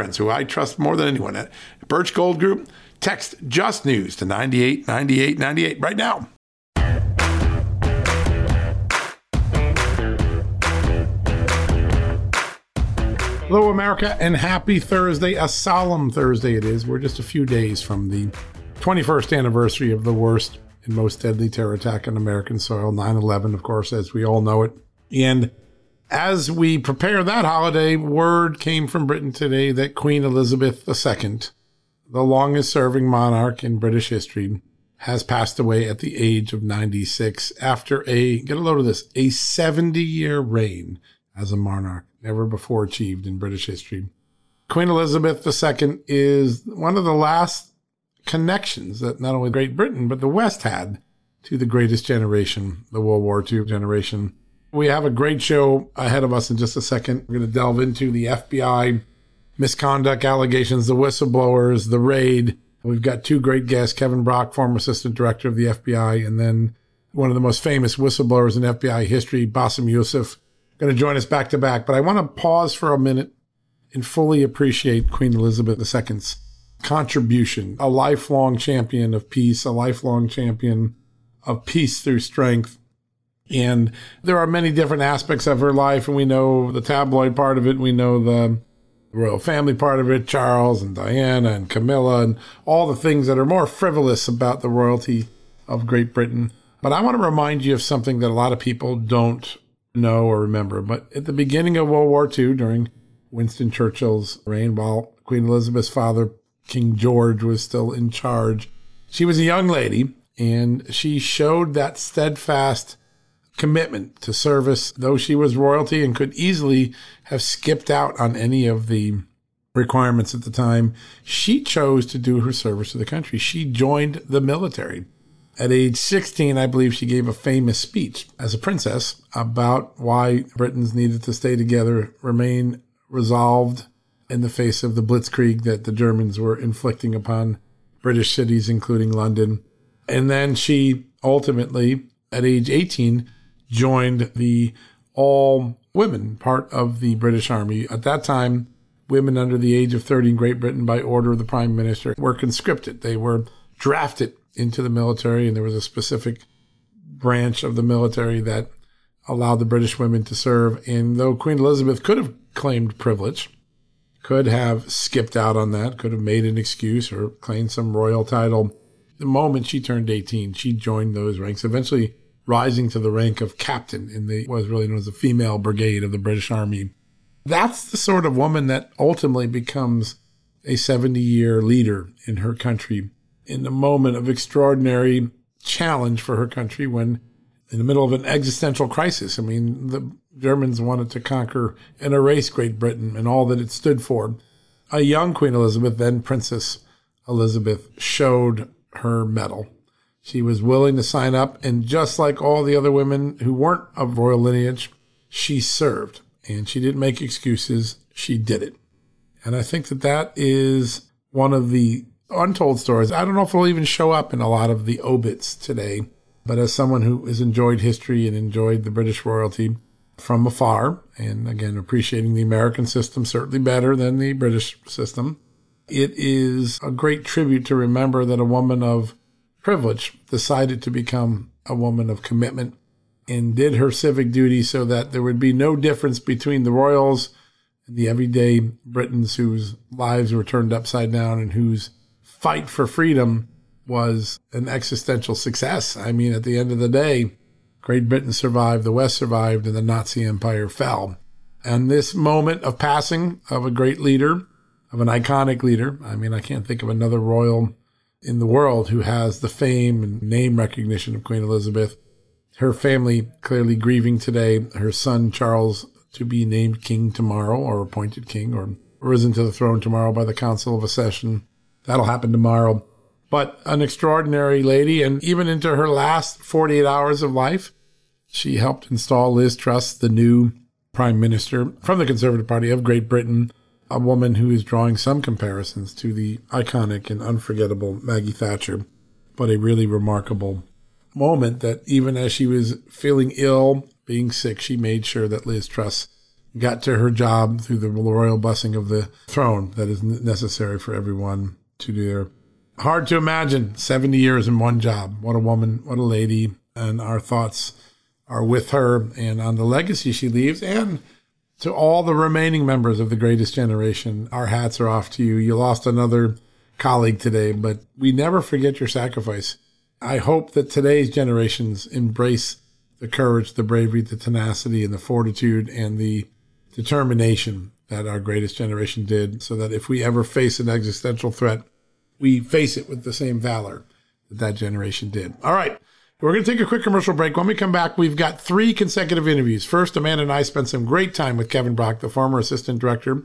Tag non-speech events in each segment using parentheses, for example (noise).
friends who I trust more than anyone at Birch Gold Group. Text Just News to 989898 right now. Hello, America, and happy Thursday. A solemn Thursday it is. We're just a few days from the 21st anniversary of the worst and most deadly terror attack on American soil, 9 11, of course, as we all know it. And as we prepare that holiday, word came from Britain today that Queen Elizabeth II, the longest serving monarch in British history, has passed away at the age of 96 after a, get a load of this, a 70 year reign as a monarch, never before achieved in British history. Queen Elizabeth II is one of the last connections that not only Great Britain, but the West had to the greatest generation, the World War II generation. We have a great show ahead of us in just a second. We're going to delve into the FBI misconduct allegations, the whistleblowers, the raid. We've got two great guests, Kevin Brock, former assistant director of the FBI, and then one of the most famous whistleblowers in FBI history, Bassem Youssef, going to join us back to back. But I want to pause for a minute and fully appreciate Queen Elizabeth II's contribution, a lifelong champion of peace, a lifelong champion of peace through strength, and there are many different aspects of her life, and we know the tabloid part of it, we know the royal family part of it, Charles and Diana and Camilla, and all the things that are more frivolous about the royalty of Great Britain. But I want to remind you of something that a lot of people don't know or remember. But at the beginning of World War II, during Winston Churchill's reign, while Queen Elizabeth's father, King George, was still in charge, she was a young lady and she showed that steadfast commitment to service, though she was royalty and could easily have skipped out on any of the requirements at the time, she chose to do her service to the country. She joined the military. At age 16, I believe she gave a famous speech as a princess about why Britons needed to stay together, remain resolved in the face of the blitzkrieg that the Germans were inflicting upon British cities, including London. And then she ultimately, at age 18, joined the all women part of the British Army. At that time, women under the age of 30 in Great Britain, by order of the Prime Minister, were conscripted. They were drafted into the military, and there was a specific branch of the military that allowed the British women to serve. And though Queen Elizabeth could have claimed privilege, could have skipped out on that, could have made an excuse or claimed some royal title, the moment she turned 18, she joined those ranks. Eventually, rising to the rank of captain in the what was really known as the female brigade of the British Army. That's the sort of woman that ultimately becomes a 70 year leader in her country in a moment of extraordinary challenge for her country when in the middle of an existential crisis. I mean, the Germans wanted to conquer and erase Great Britain and all that it stood for. A young Queen Elizabeth, then Princess Elizabeth, showed her mettle she was willing to sign up. And just like all the other women who weren't of royal lineage, she served and she didn't make excuses. She did it. And I think that that is one of the untold stories. I don't know if it'll even show up in a lot of the obits today, but as someone who has enjoyed history and enjoyed the British royalty from afar, and again, appreciating the American system certainly better than the British system, it is a great tribute to remember that a woman of privilege, decided to become a woman of commitment and did her civic duty so that there would be no difference between the royals and the everyday Britons whose lives were turned upside down and whose fight for freedom was an existential success. I mean, at the end of the day, Great Britain survived, the West survived, and the Nazi Empire fell. And this moment of passing of a great leader, of an iconic leader, I mean, I can't think of another royal in the world who has the fame and name recognition of Queen Elizabeth. Her family clearly grieving today. Her son, Charles, to be named king tomorrow or appointed king or risen to the throne tomorrow by the Council of Accession. That'll happen tomorrow. But an extraordinary lady, and even into her last 48 hours of life, she helped install Liz Truss, the new prime minister from the Conservative Party of Great Britain, a woman who is drawing some comparisons to the iconic and unforgettable Maggie Thatcher, but a really remarkable moment that even as she was feeling ill, being sick, she made sure that Liz Truss got to her job through the royal busing of the throne that is necessary for everyone to do their hard to imagine 70 years in one job. What a woman, what a lady. And our thoughts are with her and on the legacy she leaves and to all the remaining members of the greatest generation, our hats are off to you. You lost another colleague today, but we never forget your sacrifice. I hope that today's generations embrace the courage, the bravery, the tenacity, and the fortitude and the determination that our greatest generation did, so that if we ever face an existential threat, we face it with the same valor that that generation did. All right. We're going to take a quick commercial break. When we come back, we've got three consecutive interviews. First, Amanda and I spent some great time with Kevin Brock, the former assistant director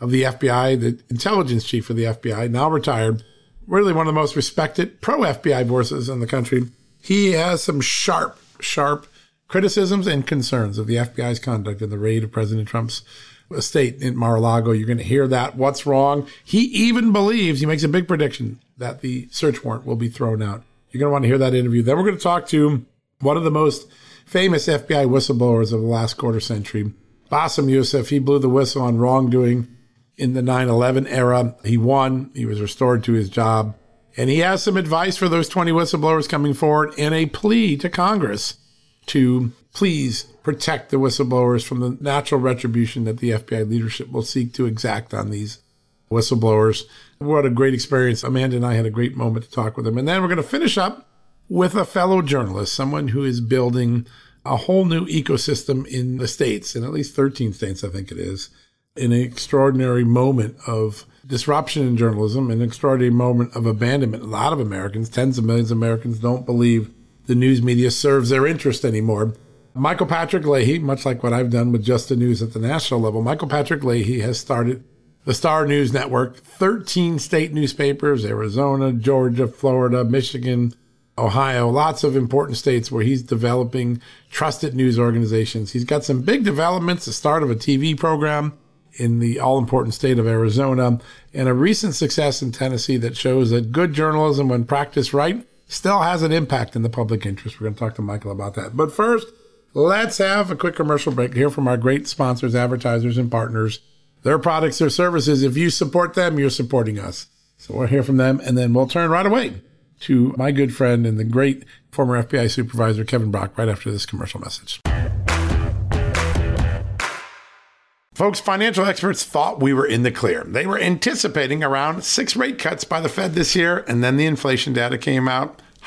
of the FBI, the intelligence chief of the FBI, now retired, really one of the most respected pro FBI voices in the country. He has some sharp, sharp criticisms and concerns of the FBI's conduct in the raid of President Trump's estate in Mar-a-Lago. You're going to hear that. What's wrong? He even believes, he makes a big prediction that the search warrant will be thrown out. You're going to want to hear that interview. Then we're going to talk to one of the most famous FBI whistleblowers of the last quarter century, Bassem Youssef. He blew the whistle on wrongdoing in the 9 11 era. He won, he was restored to his job. And he has some advice for those 20 whistleblowers coming forward and a plea to Congress to please protect the whistleblowers from the natural retribution that the FBI leadership will seek to exact on these whistleblowers. What a great experience. Amanda and I had a great moment to talk with him. And then we're going to finish up with a fellow journalist, someone who is building a whole new ecosystem in the States, in at least 13 states, I think it is, in an extraordinary moment of disruption in journalism, an extraordinary moment of abandonment. A lot of Americans, tens of millions of Americans, don't believe the news media serves their interest anymore. Michael Patrick Leahy, much like what I've done with Just the News at the national level, Michael Patrick Leahy has started the Star News Network, 13 state newspapers, Arizona, Georgia, Florida, Michigan, Ohio, lots of important states where he's developing trusted news organizations. He's got some big developments, the start of a TV program in the all important state of Arizona, and a recent success in Tennessee that shows that good journalism, when practiced right, still has an impact in the public interest. We're going to talk to Michael about that. But first, let's have a quick commercial break here from our great sponsors, advertisers, and partners their products or services. If you support them, you're supporting us. So we'll hear from them and then we'll turn right away to my good friend and the great former FBI supervisor, Kevin Brock, right after this commercial message. Folks, financial experts thought we were in the clear. They were anticipating around six rate cuts by the Fed this year, and then the inflation data came out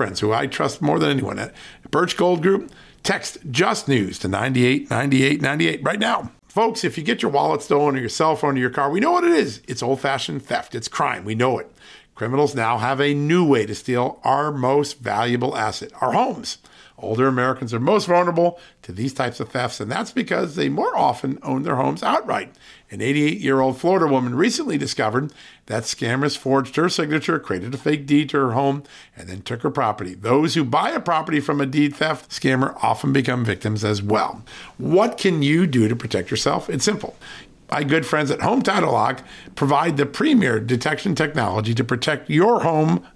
friends who I trust more than anyone at Birch Gold Group, text Just News to 989898 right now. Folks, if you get your wallet stolen or your cell phone or your car, we know what it is. It's old fashioned theft, it's crime. We know it. Criminals now have a new way to steal our most valuable asset, our homes. Older Americans are most vulnerable to these types of thefts, and that's because they more often own their homes outright. An 88 year old Florida woman recently discovered that scammers forged her signature, created a fake deed to her home, and then took her property. Those who buy a property from a deed theft scammer often become victims as well. What can you do to protect yourself? It's simple. My good friends at Home Title Lock provide the premier detection technology to protect your home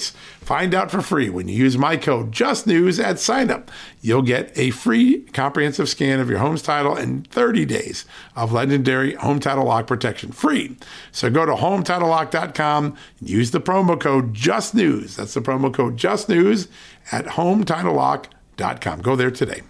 Find out for free when you use my code JustNews at signup. You'll get a free comprehensive scan of your home's title and 30 days of legendary home title lock protection free. So go to hometitlelock.com and use the promo code JustNews. That's the promo code JustNews at hometitlelock.com. Go there today.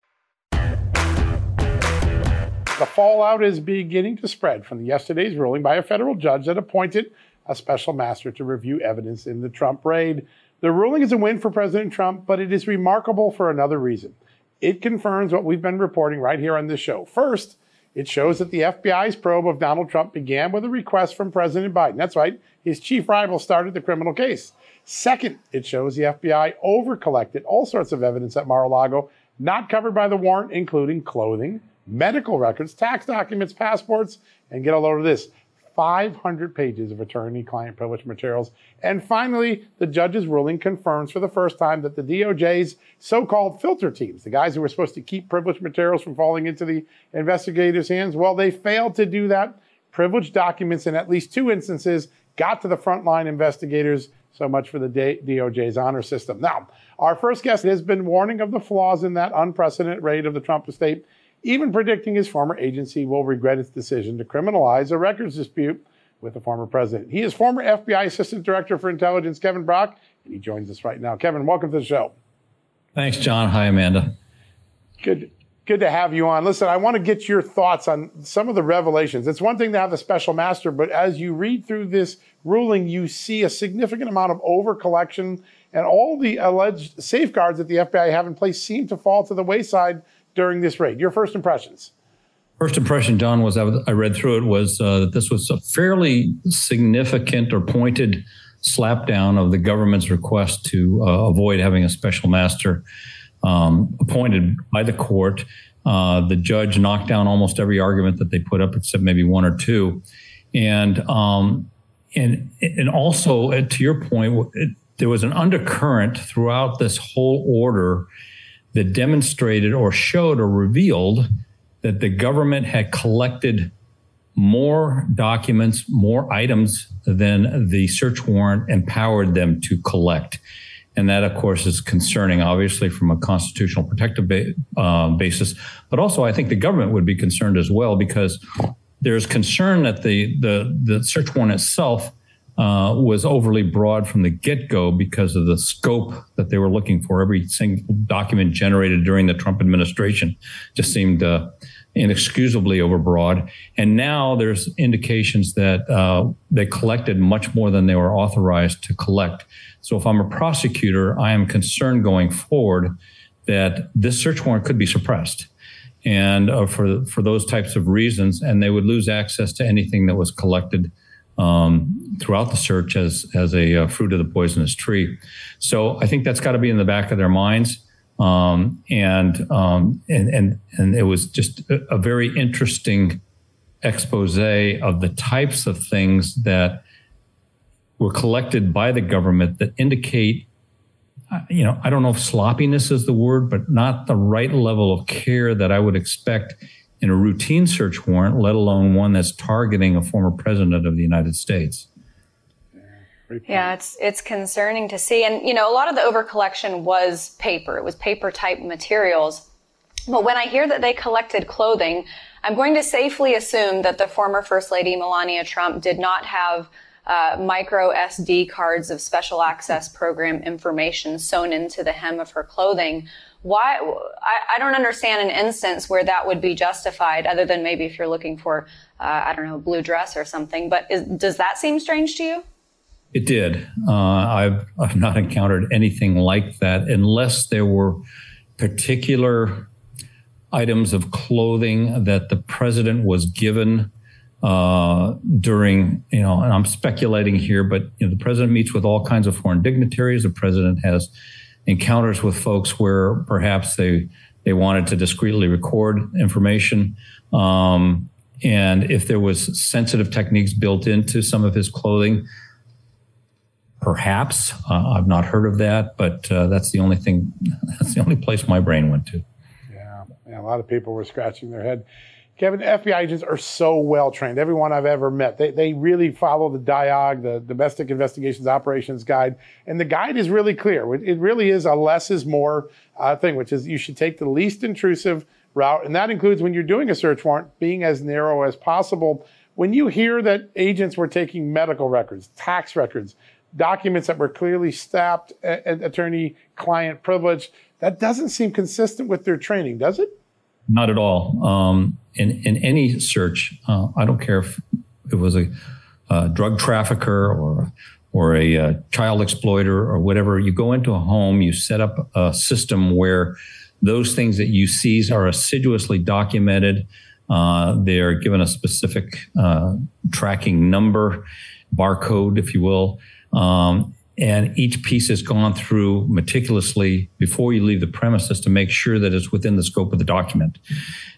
The fallout is beginning to spread from yesterday's ruling by a federal judge that appointed a special master to review evidence in the Trump raid. The ruling is a win for President Trump, but it is remarkable for another reason. It confirms what we've been reporting right here on this show. First, it shows that the FBI's probe of Donald Trump began with a request from President Biden. That's right, his chief rival started the criminal case. Second, it shows the FBI overcollected all sorts of evidence at Mar a Lago not covered by the warrant, including clothing, medical records, tax documents, passports, and get a load of this 500 pages of attorney client privilege materials. And finally, the judge's ruling confirms for the first time that the DOJ's so called filter teams, the guys who were supposed to keep privileged materials from falling into the investigators' hands, well, they failed to do that. Privileged documents in at least two instances got to the frontline investigators. So much for the DOJ's honor system. Now, our first guest has been warning of the flaws in that unprecedented raid of the Trump estate even predicting his former agency will regret its decision to criminalize a records dispute with the former president. He is former FBI Assistant Director for Intelligence, Kevin Brock, and he joins us right now. Kevin, welcome to the show. Thanks, John. Hi, Amanda. Good. Good to have you on. Listen, I want to get your thoughts on some of the revelations. It's one thing to have the special master, but as you read through this ruling, you see a significant amount of over collection, and all the alleged safeguards that the FBI have in place seem to fall to the wayside during this raid? Your first impressions? First impression, John, was I read through it was uh, that this was a fairly significant or pointed slapdown of the government's request to uh, avoid having a special master um, appointed by the court. Uh, the judge knocked down almost every argument that they put up, except maybe one or two, and um, and and also uh, to your point, it, there was an undercurrent throughout this whole order that demonstrated or showed or revealed that the government had collected more documents, more items than the search warrant empowered them to collect. And that, of course, is concerning, obviously, from a constitutional protective ba- uh, basis. But also, I think the government would be concerned as well because there's concern that the, the, the search warrant itself uh, was overly broad from the get go because of the scope that they were looking for. Every single document generated during the Trump administration just seemed uh, inexcusably overbroad. And now there's indications that uh, they collected much more than they were authorized to collect. So if I'm a prosecutor, I am concerned going forward that this search warrant could be suppressed. And uh, for for those types of reasons, and they would lose access to anything that was collected um, throughout the search as as a uh, fruit of the poisonous tree. So I think that's got to be in the back of their minds. Um, and, um, and and and it was just a, a, very interesting expose of the types of things that were collected by the government that indicate uh, you know i don't know if sloppiness is the word but not the right level of care that i would expect in a routine search warrant, let alone one that's targeting a former president of the United States. Yeah, it's it's concerning to see, and you know, a lot of the overcollection was paper. It was paper type materials. But when I hear that they collected clothing, I'm going to safely assume that the former First Lady Melania Trump did not have uh, micro SD cards of special access program information sewn into the hem of her clothing why I, I, don't understand an instance where that would be justified other than maybe if you're looking for uh, i don't know a blue dress or something but is, does that seem strange to you it did uh, I've, I've not encountered anything like that unless there were particular items of clothing that the president was given uh, during, you know, and I'm speculating here, but you know, the president meets with all kinds of foreign dignitaries. The president has encounters with folks where perhaps they they wanted to discreetly record information. Um, and if there was sensitive techniques built into some of his clothing, perhaps uh, I've not heard of that, but uh, that's the only thing. (laughs) That's the only place my brain went to. Yeah, yeah a lot of people were scratching their head. Kevin, FBI agents are so well trained. Everyone I've ever met, they, they really follow the DIOG, the Domestic Investigations Operations Guide, and the guide is really clear. It really is a less is more uh, thing, which is you should take the least intrusive route, and that includes when you're doing a search warrant, being as narrow as possible. When you hear that agents were taking medical records, tax records, documents that were clearly stamped attorney client privilege, that doesn't seem consistent with their training, does it? Not at all. Um, in, in any search, uh, I don't care if it was a, a drug trafficker or or a, a, uh, child exploiter or whatever, you go into a home, you set up a system where those things that you seize are assiduously documented. Uh, they are given a specific uh, tracking number, barcode, if you will. Um, and each piece is gone through meticulously before you leave the premises to make sure that it's within the scope of the document.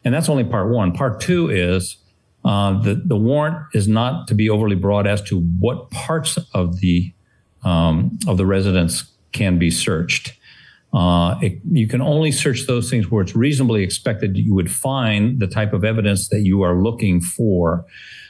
And that's only part one. Part two is uh, the, the warrant is not to be overly broad as to what parts of the um, of the residence can be searched. Uh, it, you can only search those things where it's reasonably expected you would find the type of evidence that you are looking for.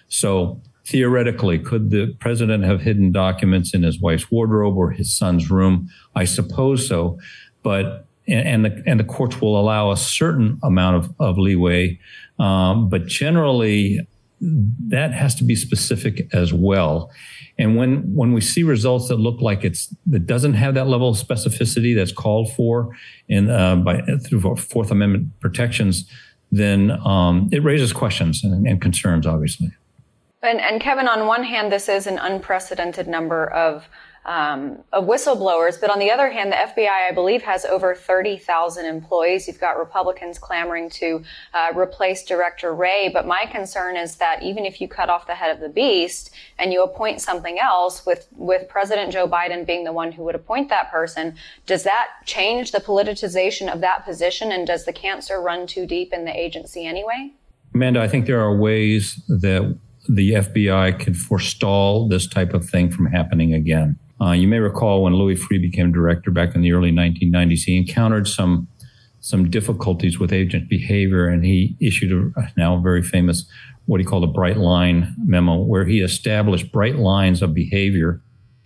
So theoretically, could the president have hidden documents in his wife's wardrobe or his son's room? I suppose so, but and the and the courts will allow a certain amount of, of leeway, um, but generally that has to be specific as well. And when when we see results that look like it's that doesn't have that level of specificity that's called for in uh, by through Fourth Amendment protections, then um, it raises questions and, and concerns, obviously. And, and Kevin, on one hand, this is an unprecedented number of um, of whistleblowers. But on the other hand, the FBI, I believe, has over 30,000 employees. You've got Republicans clamoring to uh, replace Director Wray. But my concern is that even if you cut off the head of the beast and you appoint something else, with with President Joe Biden being the one who would appoint that person, does that change the politicization of that position? And does the cancer run too deep in the agency anyway? Amanda, I think there are ways that the FBI could forestall this type of thing from happening again. Uh, you may recall when Louis Freeh became director back in the early 1990s, he encountered some some difficulties with agent behavior, and he issued a now very famous what he called a bright line memo, where he established bright lines of behavior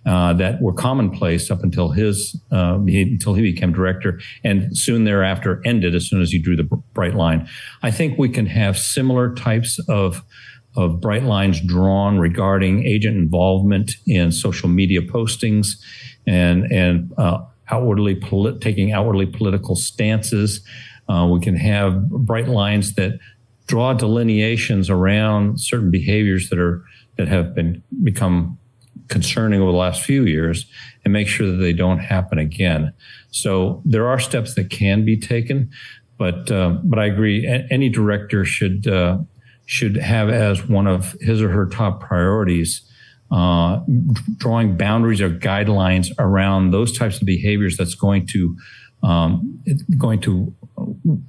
uh, that were commonplace up until his uh, until he became director, and soon thereafter ended as soon as he drew the bright line. I think we can have similar types of of bright lines drawn regarding agent involvement in social media postings and and uh, outwardly polit- taking outwardly political stances. Uh, we can have bright lines that draw delineations around certain behaviors that are that have been become concerning over the last few years and make sure that they don't happen again. So there are steps that can be taken, but uh, but I agree. any director should uh, should have as one of his or her top priorities uh, drawing boundaries or guidelines around those types of behaviors that's going to um, going to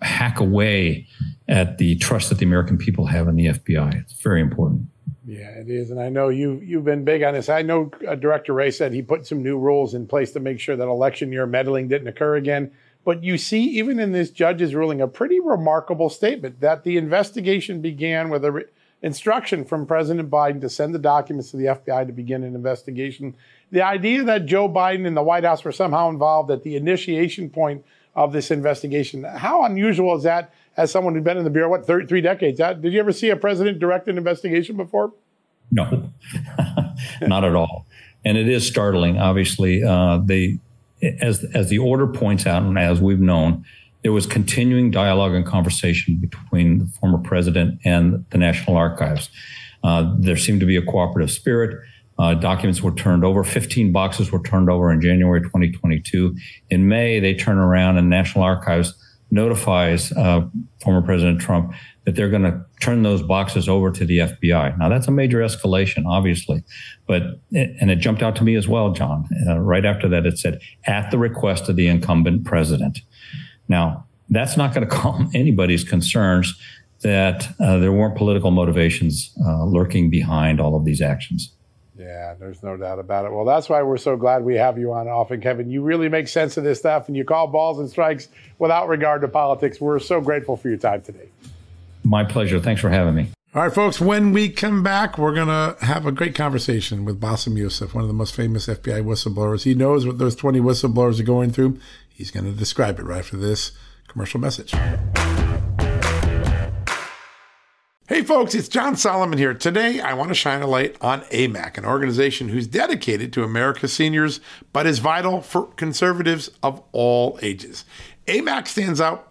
hack away at the trust that the American people have in the FBI. It's very important. Yeah, it is, and I know you you've been big on this. I know uh, Director Wray said he put some new rules in place to make sure that election year meddling didn't occur again. But you see, even in this judge's ruling, a pretty remarkable statement that the investigation began with an re- instruction from President Biden to send the documents to the FBI to begin an investigation. The idea that Joe Biden and the White House were somehow involved at the initiation point of this investigation, how unusual is that as someone who's been in the Bureau, what, three decades? That, did you ever see a president direct an investigation before? No, (laughs) not at all. And it is startling. Obviously, uh, they as as the order points out, and as we've known, there was continuing dialogue and conversation between the former president and the National Archives. Uh, there seemed to be a cooperative spirit. Uh, documents were turned over. 15 boxes were turned over in January 2022. In May, they turn around and National Archives notifies uh, former President Trump that they're going to turn those boxes over to the FBI. Now, that's a major escalation, obviously, but and it jumped out to me as well, John. Uh, right after that, it said at the request of the incumbent president. Now, that's not going (laughs) to calm anybody's concerns that uh, there weren't political motivations uh, lurking behind all of these actions. Yeah, there's no doubt about it. Well, that's why we're so glad we have you on often, Kevin. You really make sense of this stuff and you call balls and strikes without regard to politics. We're so grateful for your time today. My pleasure. Thanks for having me. All right, folks, when we come back, we're going to have a great conversation with Bassem Youssef, one of the most famous FBI whistleblowers. He knows what those 20 whistleblowers are going through. He's going to describe it right after this commercial message. Hey folks, it's John Solomon here. Today I want to shine a light on AMAC, an organization who's dedicated to America's seniors, but is vital for conservatives of all ages. AMAC stands out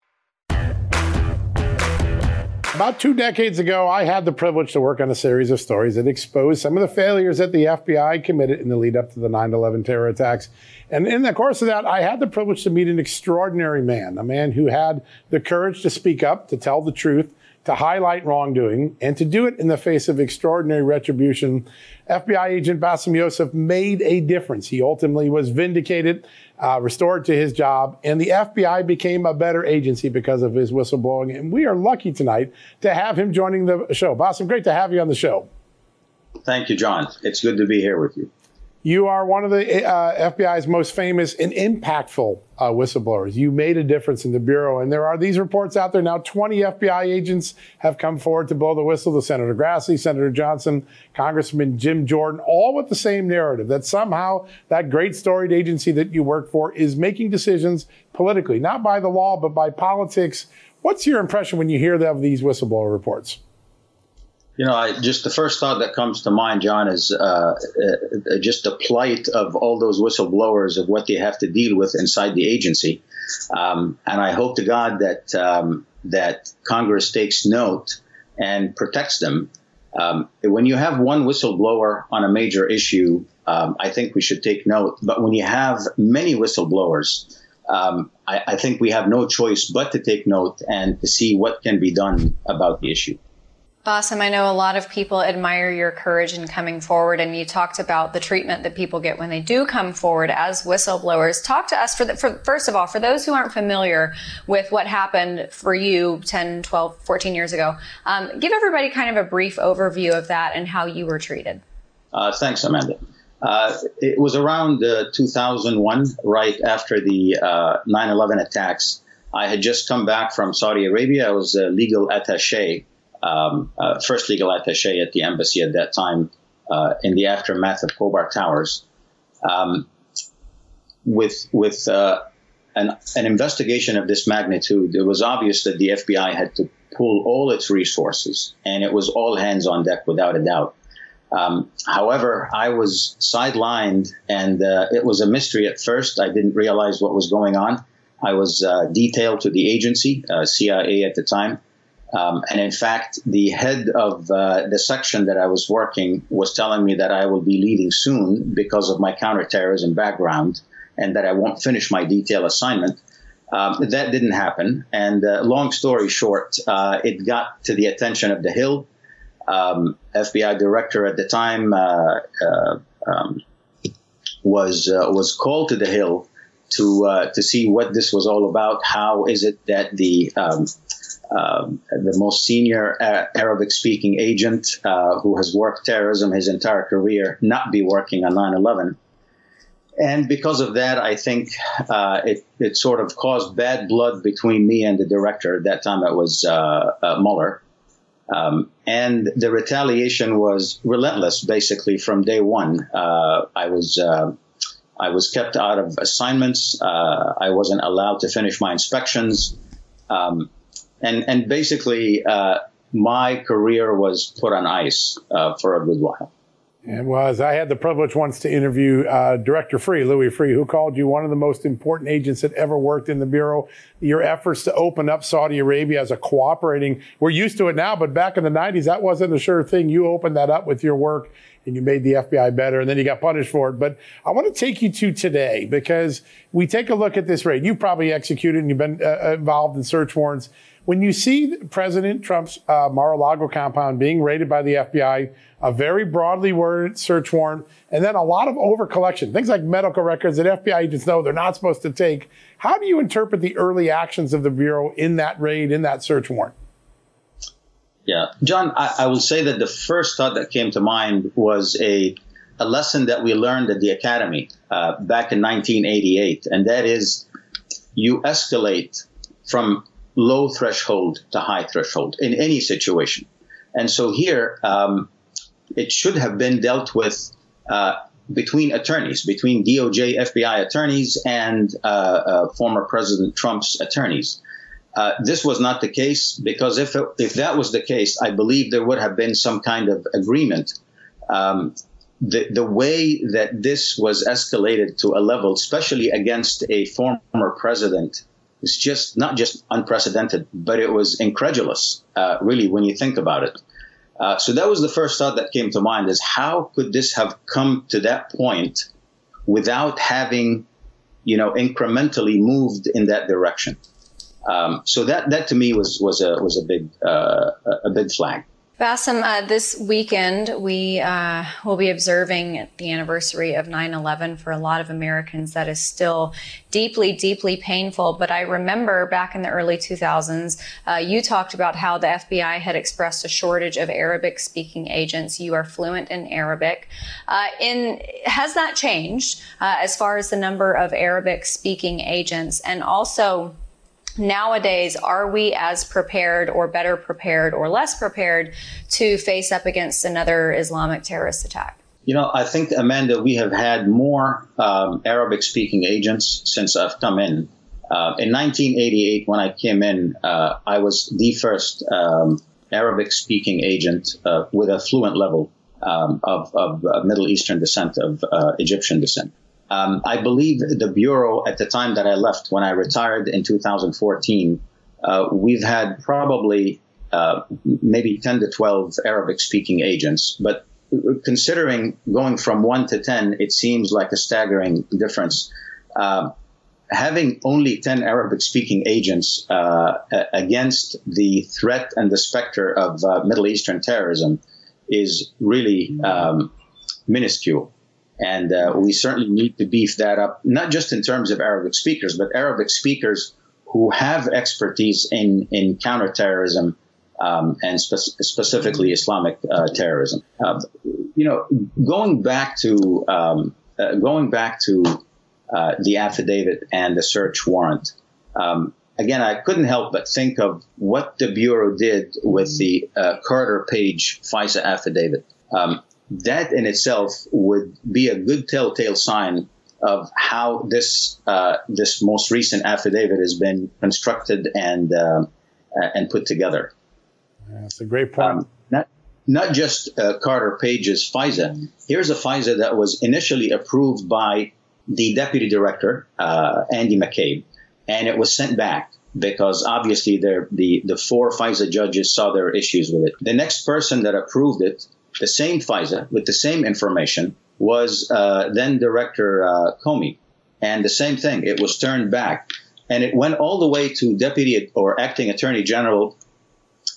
About two decades ago, I had the privilege to work on a series of stories that exposed some of the failures that the FBI committed in the lead up to the 9 11 terror attacks. And in the course of that, I had the privilege to meet an extraordinary man, a man who had the courage to speak up, to tell the truth, to highlight wrongdoing, and to do it in the face of extraordinary retribution. FBI agent Bassem Youssef made a difference. He ultimately was vindicated, uh, restored to his job, and the FBI became a better agency because of his whistleblowing. And we are lucky tonight to have him joining the show. Bassem, great to have you on the show. Thank you, John. It's good to be here with you. You are one of the uh, FBI's most famous and impactful uh, whistleblowers. You made a difference in the Bureau. And there are these reports out there now 20 FBI agents have come forward to blow the whistle to Senator Grassley, Senator Johnson, Congressman Jim Jordan, all with the same narrative that somehow that great storied agency that you work for is making decisions politically, not by the law, but by politics. What's your impression when you hear of these whistleblower reports? You know, I, just the first thought that comes to mind, John, is uh, uh, just the plight of all those whistleblowers of what they have to deal with inside the agency. Um, and I hope to God that um, that Congress takes note and protects them. Um, when you have one whistleblower on a major issue, um, I think we should take note. But when you have many whistleblowers, um, I, I, think we have no choice but to take note and to see what can be done about the issue. Bassem, I know a lot of people admire your courage in coming forward, and you talked about the treatment that people get when they do come forward as whistleblowers. Talk to us, for, the, for first of all, for those who aren't familiar with what happened for you 10, 12, 14 years ago, um, give everybody kind of a brief overview of that and how you were treated. Uh, thanks, Amanda. Uh, it was around uh, 2001, right after the uh, 9 11 attacks. I had just come back from Saudi Arabia. I was a legal attache um, uh, first legal attache at the embassy at that time uh, in the aftermath of Khobar Towers. Um, with with uh, an, an investigation of this magnitude, it was obvious that the FBI had to pull all its resources, and it was all hands on deck without a doubt. Um, however, I was sidelined, and uh, it was a mystery at first. I didn't realize what was going on. I was uh, detailed to the agency, uh, CIA at the time, um, and in fact, the head of uh, the section that I was working was telling me that I will be leaving soon because of my counterterrorism background and that I won't finish my detail assignment. Um, that didn't happen. And uh, long story short, uh, it got to the attention of the Hill. Um, FBI director at the time uh, uh, um, was uh, was called to the Hill to to see what this was all about. How is it that the um, the most senior Arabic speaking agent uh, who has worked terrorism his entire career not be working on 9 11. And because of that, I think uh, it, it sort of caused bad blood between me and the director. At that time, it was uh, uh Mueller. Um, and the retaliation was relentless, basically, from day one. Uh, I was. Uh, I was kept out of assignments. I wasn't allowed to finish my inspections. Um, and and basically uh, my career was put on ice uh, for a good while. It was. I had the privilege once to interview uh, Director Freeh, Louis Freeh, who called you one of the most important agents that ever worked in the Bureau. Your efforts to open up Saudi Arabia as a cooperating, we're used to it now, but back in the 90s, that wasn't a sure thing. You opened that up with your work and you made the FBI better and then you got punished for it. But I want to take you to today because we take a look at this raid. You've probably executed and you've been uh, involved in search warrants. When you see President Trump's uh, Mar-a-Lago compound being raided by the FBI, a very broadly worded search warrant, and then a lot of overcollection, things like medical records that FBI agents know they're not supposed to take. How do you interpret the early actions of the Bureau in that raid, in that search warrant? Yeah, John, I, I will say that the first thought that came to mind was a, a lesson that we learned at the Academy uh, back in 1988, and that is you escalate from low threshold to high threshold in any situation. And so here, um, it should have been dealt with uh, between attorneys, between DOJ, FBI attorneys, and uh, uh, former President Trump's attorneys. Uh, this was not the case because if it, if that was the case, I believe there would have been some kind of agreement. Um, the, the way that this was escalated to a level, especially against a former president, is just not just unprecedented, but it was incredulous, uh, really, when you think about it. Uh, so that was the first thought that came to mind: is how could this have come to that point without having, you know, incrementally moved in that direction? Um, so that that to me was was a was a big uh, a big flag. Bassem, uh, this weekend we uh, will be observing the anniversary of 9 11. For a lot of Americans, that is still deeply, deeply painful. But I remember back in the early 2000s, uh, you talked about how the FBI had expressed a shortage of Arabic speaking agents. You are fluent in Arabic. Uh, in, has that changed uh, as far as the number of Arabic speaking agents? And also, nowadays are we as prepared or better prepared or less prepared to face up against another islamic terrorist attack you know i think amanda we have had more um, arabic speaking agents since i've come in uh, in 1988 when i came in uh, i was the first um, Arabic speaking agent uh, with a fluent level um, of, of uh, Middle Eastern descent, of uh, Egyptian descent. Um, I believe the Bureau, at the time that I left, when I retired in 2014, uh, we've had probably uh, maybe 10 to 12 Arabic speaking agents. But considering going from 1 to 10, it seems like a staggering difference. Uh, having only 10 Arabic speaking agents uh, against the threat and the specter of uh, Middle Eastern terrorism is really um, minuscule. And uh, we certainly need to beef that up, not just in terms of Arabic speakers, but Arabic speakers who have expertise in, in counterterrorism um, and spe- specifically Islamic uh, terrorism. Uh, you know, going back to um, uh, going back to uh, the affidavit and the search warrant. Um, again, I couldn't help but think of what the Bureau did with the uh, Carter Page FISA affidavit. Um, that in itself would be a good telltale sign of how this uh, this most recent affidavit has been constructed and uh, and put together. That's a great point. Um, not not just uh, Carter Page's FISA. Here's a FISA that was initially approved by the deputy director uh, Andy McCabe, and it was sent back because obviously the the four FISA judges saw their issues with it. The next person that approved it the same FISA with the same information was uh, then Director uh, Comey. And the same thing, it was turned back. And it went all the way to Deputy or Acting Attorney General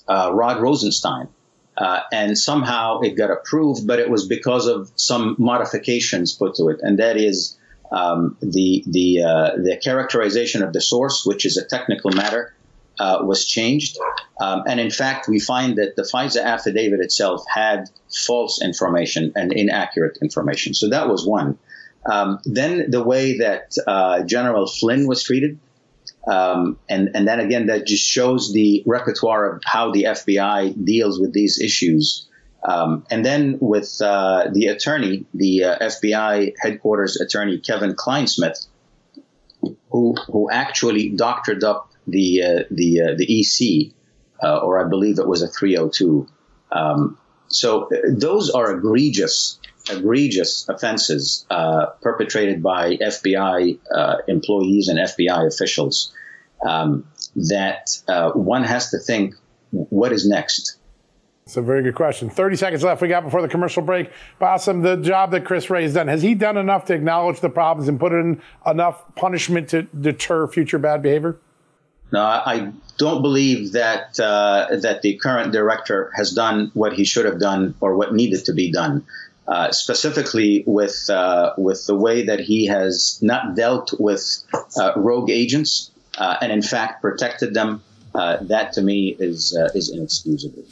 uh, Rod Rosenstein. Uh, and somehow it got approved, but it was because of some modifications put to it. And that is um, the, the, uh, the characterization of the source, which is a technical matter, uh, was changed. Um, and in fact, we find that the FISA affidavit itself had false information and inaccurate information. So that was one. Um, then the way that uh, General Flynn was treated, um, and, and then again, that just shows the repertoire of how the FBI deals with these issues. Um, and then with uh, the attorney, the uh, FBI headquarters attorney, Kevin Clinesmith, who, who actually doctored up the uh, the uh, the EC, uh, or I believe it was a 302. Um, so those are egregious, egregious offenses perpetrated by FBI employees and FBI officials. Um, that one has to think, what is next? It's a very good question. 30 seconds left we got before the commercial break. Bassem, the job that Chris Wray has done, has he done enough to acknowledge the problems and put in enough punishment to deter future bad behavior? No, I don't believe that uh, that the current director has done what he should have done or what needed to be done. Uh, specifically with uh, with the way that he has not dealt with uh, rogue agents uh, and in fact protected them, that to me is is inexcusable.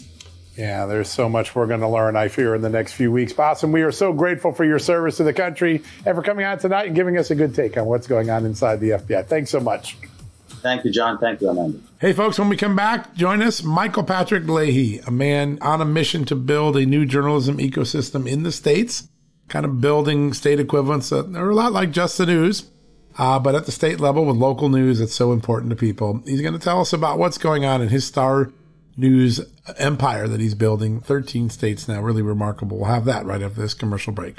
Yeah, there's so much we're going to learn, I fear, in the next few weeks. Bassem, we are so grateful for your service to the country and for coming on tonight and giving us a good take on what's going on inside the FBI. Thanks so much. Thank you, John. Thank you, Amanda. Hey, folks, when we come back, join us, Michael Patrick Leahy, a man on a mission to build a new journalism ecosystem in the States, kind of building state equivalents that are a lot like Just the News, uh, but at the state level with local news that's so important to people. He's going to tell us about what's going on in his star news empire that he's building. 13 states now, really remarkable. We'll have that right after this commercial break.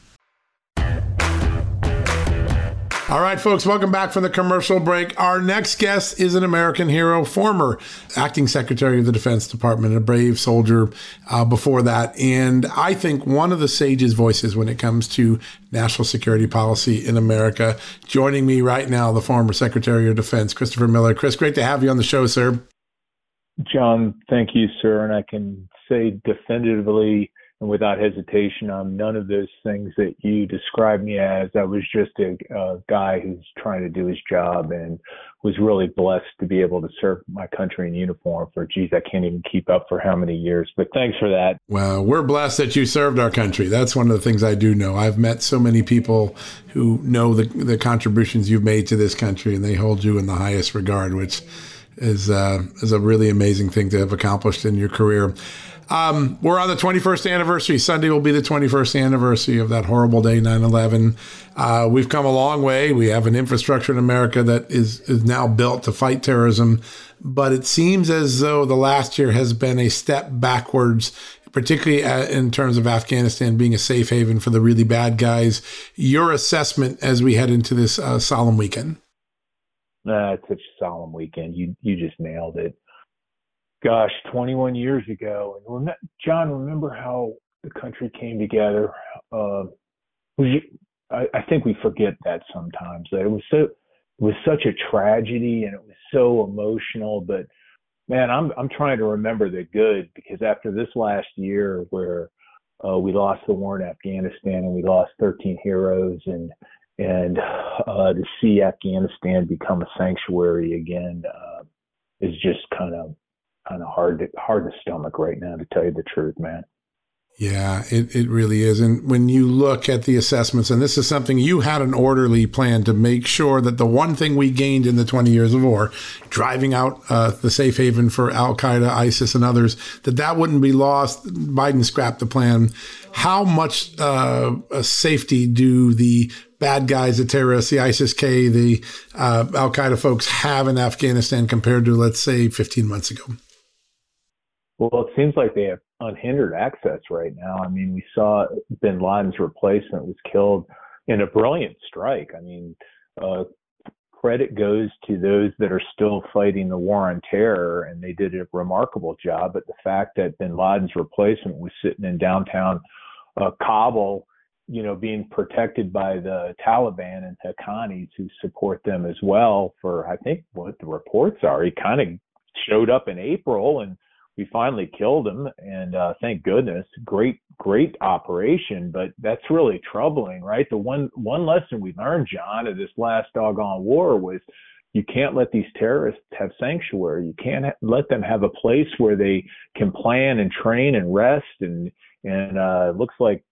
All right, folks, welcome back from the commercial break. Our next guest is an American hero, former acting secretary of the Defense Department, a brave soldier uh, before that. And I think one of the sage's voices when it comes to national security policy in America. Joining me right now, the former Secretary of Defense, Christopher Miller. Chris, great to have you on the show, sir. John, thank you, sir. And I can say definitively and without hesitation on none of those things that you described me as. I was just a, a, guy who's trying to do his job and was really blessed to be able to serve my country in uniform for, geez, I can't even keep up for how many years. But thanks for that. Well, we're blessed that you served our country. That's one of the things I do know. I've met so many people who know the, the contributions you've made to this country and they hold you in the highest regard, which is, uh, is a really amazing thing to have accomplished in your career. Um, we're on the 21st anniversary. Sunday will be the 21st anniversary of that horrible day, 9 11. Uh, we've come a long way. We have an infrastructure in America that is, is now built to fight terrorism. But it seems as though the last year has been a step backwards, particularly uh, in terms of Afghanistan being a safe haven for the really bad guys. Your assessment as we head into this uh, solemn weekend? Uh, it's such a solemn weekend. You you just nailed it gosh, 21 years ago. And rem- John, remember how the country came together? We, I, I think we forget that sometimes. That it was so, it was such a tragedy, and it was so emotional. But man, I'm I'm trying to remember the good because after this last year, where uh, we lost the war in Afghanistan and we lost 13 heroes, and and uh, to see Afghanistan become a sanctuary again uh, is just kind of kind of hard hard to stomach right now, to tell you the truth, man. Yeah, it, it really is. And when you look at the assessments, and this is something you had an orderly plan to make sure that the one thing we gained in the 20 years of war, driving out uh, the safe haven for Al Qaeda, ISIS, and others, that that wouldn't be lost. Biden scrapped the plan. How much uh, safety do the bad guys, the terrorists, the ISIS K, the uh, Al Qaeda folks have in Afghanistan compared to, let's say, 15 months ago? Well, it seems like they have unhindered access right now. I mean, we saw bin Laden's replacement was killed in a brilliant strike. I mean, uh, credit goes to those that are still fighting the war on terror, and they did a remarkable job. But the fact that bin Laden's replacement was sitting in downtown uh, Kabul, you know, being protected by the Taliban and Haqqanis who support them as well for, I think, what the reports are. He kind of showed up in April and we finally killed him and uh, thank goodness great great operation but that's really troubling right? The one one lesson we learned john of this last doggone war was you can't let these terrorists have sanctuary. You can't ha- let them have a place where they can plan and train and rest and and uh looks like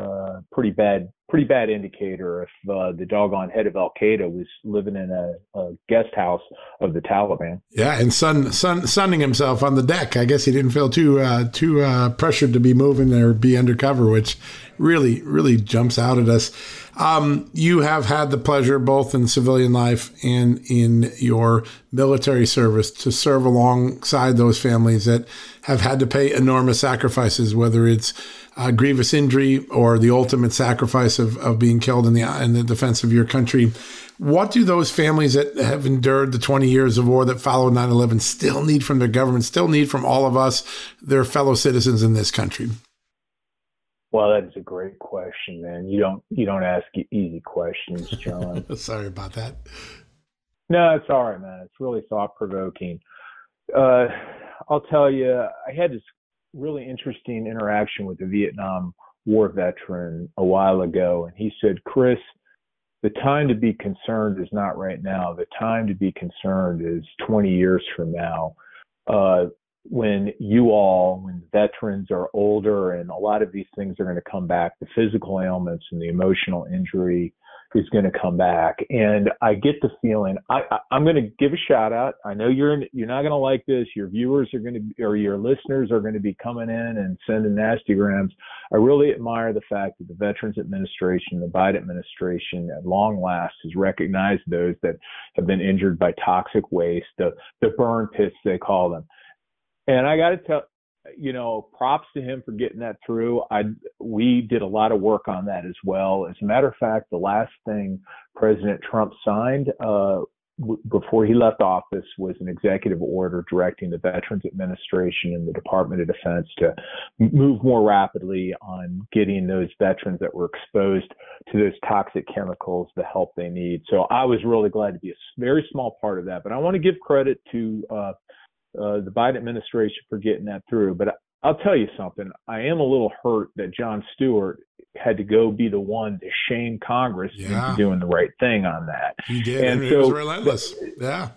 uh pretty bad pretty bad indicator if uh, the doggone head of Al Qaeda was living in a, a, guest house of the Taliban. Yeah, and sun, sun, sunning himself on the deck. I guess he didn't feel too uh, too uh, pressured to be moving or be undercover, which really, really jumps out at us. Um, you have had the pleasure, both in civilian life and in your military service, to serve alongside those families that have had to pay enormous sacrifices, whether it's grievous injury or the ultimate sacrifice of, of being killed in the in the defense of your country. What do those families that have endured the 20 years of war that followed 9 11 still need from their government, still need from all of us, their fellow citizens in this country? Well, that is a great question, man. You don't you don't ask easy questions, John. (laughs) Sorry about that. No, it's all right, man. It's really thought provoking. Uh, I'll tell you, I had this really interesting interaction with a Vietnam War veteran a while ago, and he said, "Chris, the time to be concerned is not right now. The time to be concerned is 20 years from now. Uh, when you all, when veterans are older and a lot of these things are going to come back, the physical ailments and the emotional injury is going to come back. And I get the feeling I, I am going to give a shout out. I know you're in, you're not going to like this. Your viewers are going to or your listeners are going to be coming in and sending nasty grams. I really admire the fact that the Veterans Administration, the Biden administration, at long last has recognized those that have been injured by toxic waste, the the burn pits they call them. And I got to tell you know, props to him for getting that through. I we did a lot of work on that as well. As a matter of fact, the last thing President Trump signed uh, w- before he left office was an executive order directing the Veterans Administration and the Department of Defense to move more rapidly on getting those veterans that were exposed to those toxic chemicals the help they need. So I was really glad to be a very small part of that. But I want to give credit to uh, uh, the Biden administration for getting that through. But I'll tell you something. I am a little hurt that Jon Stewart had to go be the one to shame Congress yeah. into doing the right thing on that. He did, and, and so, was relentless. Yeah.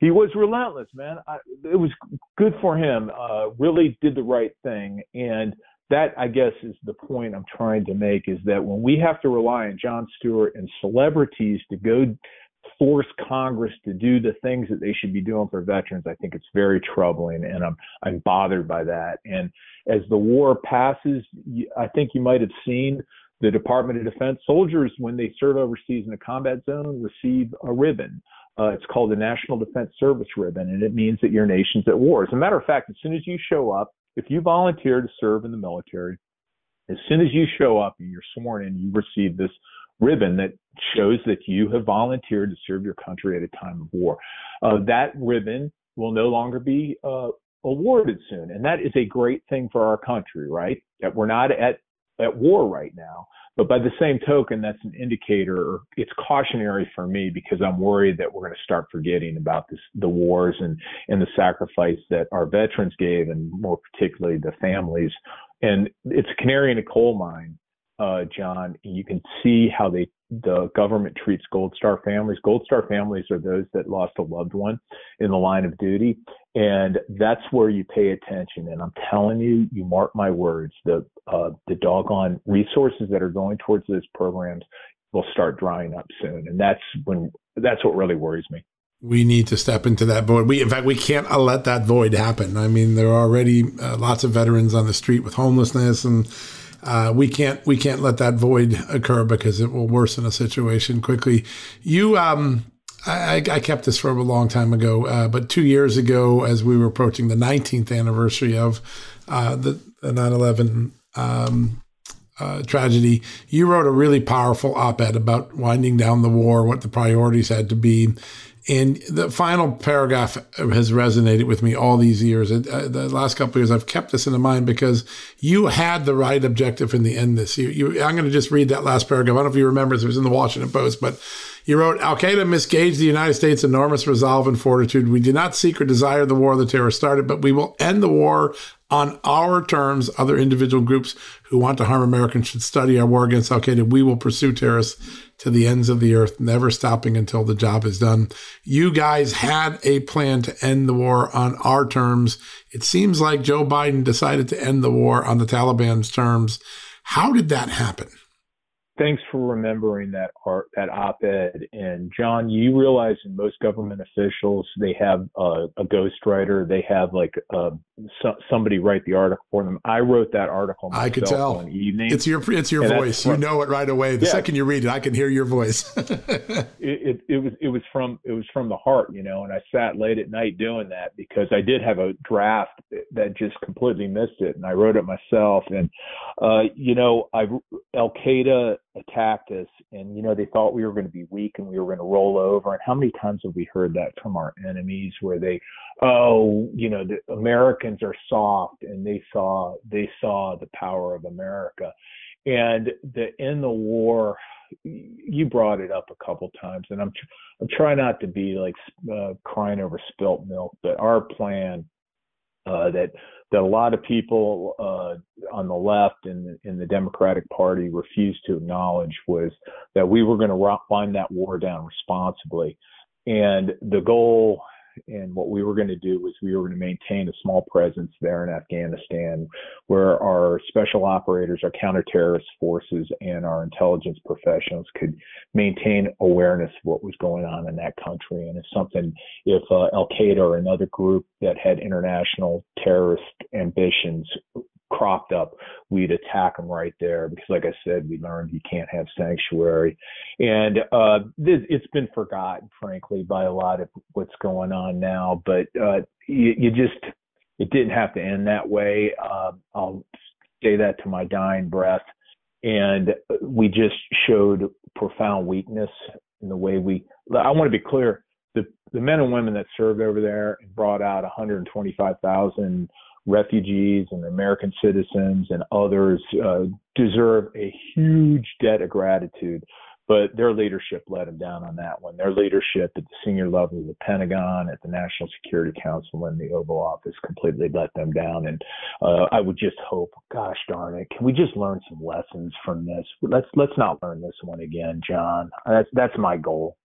He was relentless, man. I, it was good for him. Uh, really did the right thing, and that I guess is the point I'm trying to make is that when we have to rely on Jon Stewart and celebrities to go force Congress to do the things that they should be doing for veterans, I think it's very troubling, and I'm I'm bothered by that. And as the war passes, I think you might have seen the Department of Defense soldiers when they serve overseas in a combat zone receive a ribbon. Uh, it's called the National Defense Service Ribbon, and it means that your nation's at war. As a matter of fact, as soon as you show up, if you volunteer to serve in the military, as soon as you show up and you're sworn in, you receive this ribbon that shows that you have volunteered to serve your country at a time of war. Uh, that ribbon will no longer be uh, awarded soon, and that is a great thing for our country, right? That we're not at at war right now. But by the same token, that's an indicator. It's cautionary for me because I'm worried that we're going to start forgetting about this, the wars and and the sacrifice that our veterans gave, and more particularly the families. And it's a canary in a coal mine uh, John, you can see how they the government treats Gold Star families. Gold Star families are those that lost a loved one in the line of duty, and that's where you pay attention. And I'm telling you, you mark my words, the uh, the doggone resources that are going towards those programs will start drying up soon, and that's when that's what really worries me. We need to step into that void. We, in fact, we can't let that void happen. I mean, there are already uh, lots of veterans on the street with homelessness and uh, we can't we can't let that void occur because it will worsen a situation quickly. You, um, I, I, kept this from a long time ago, uh, but two years ago, as we were approaching the 19th anniversary of uh, the, the 9/11 um, uh, tragedy, you wrote a really powerful op-ed about winding down the war, what the priorities had to be, and the final paragraph has resonated with me all these years. Uh, the last couple years, I've kept this in mind because you had the right objective in the end. This, you, I'm going to just read that last paragraph. I don't know if you remember, it was in the Washington Post, but you wrote, Al Qaeda misgauged the United States' enormous resolve and fortitude. We do not seek or desire the war the terror started, but we will end the war on our terms. Other individual groups who want to harm Americans should study our war against Al Qaeda. We will pursue terrorists to the ends of the earth, never stopping until the job is done. You guys had a plan to end the war on our terms. It seems like Joe Biden decided to end the war on the Taliban's terms. How did that happen? Thanks for remembering that art, that op-ed. And John, you realize in most government officials, they have a, a ghostwriter. They have like uh, so, somebody write the article for them. I wrote that article. I could tell. One evening. It's your it's your voice. From, you know it right away. The yeah. second you read it, I can hear your voice. (laughs) it, it, it was it was from it was from the heart, you know. And I sat late at night doing that because I did have a draft that just completely missed it, and I wrote it myself. And uh, you know, I Al Qaeda attacked us and you know they thought we were going to be weak and we were going to roll over. And how many times have we heard that from our enemies where they oh you know the americans are soft and they saw they saw the power of america. And the in the war you brought it up a couple times and i'm i'm trying not to be like uh, crying over spilt milk but our plan uh, that that a lot of people uh, on the left and in the Democratic Party refused to acknowledge was that we were going to wind that war down responsibly. And the goal and what we were going to do was we were going to maintain a small presence there in Afghanistan where our special operators, our counter-terrorist forces, and our intelligence professionals could maintain awareness of what was going on in that country. And if something, if uh, Al Qaeda or another group that had international terrorist ambitions cropped up, we'd attack them right there because, like I said, we learned you can't have sanctuary, and uh, this, it's been forgotten, frankly, by a lot of what's going on now. But uh, you, you just it didn't have to end that way. Uh, I'll say that to my dying breath, and we just showed profound weakness in the way we. I want to be clear. The, the men and women that served over there and brought out 125,000 refugees and American citizens and others uh, deserve a huge debt of gratitude. But their leadership let them down on that one. Their leadership at the senior level of the Pentagon, at the National Security Council, and the Oval Office completely let them down. And uh, I would just hope, gosh darn it, can we just learn some lessons from this? Let's let's not learn this one again, John. That's that's my goal.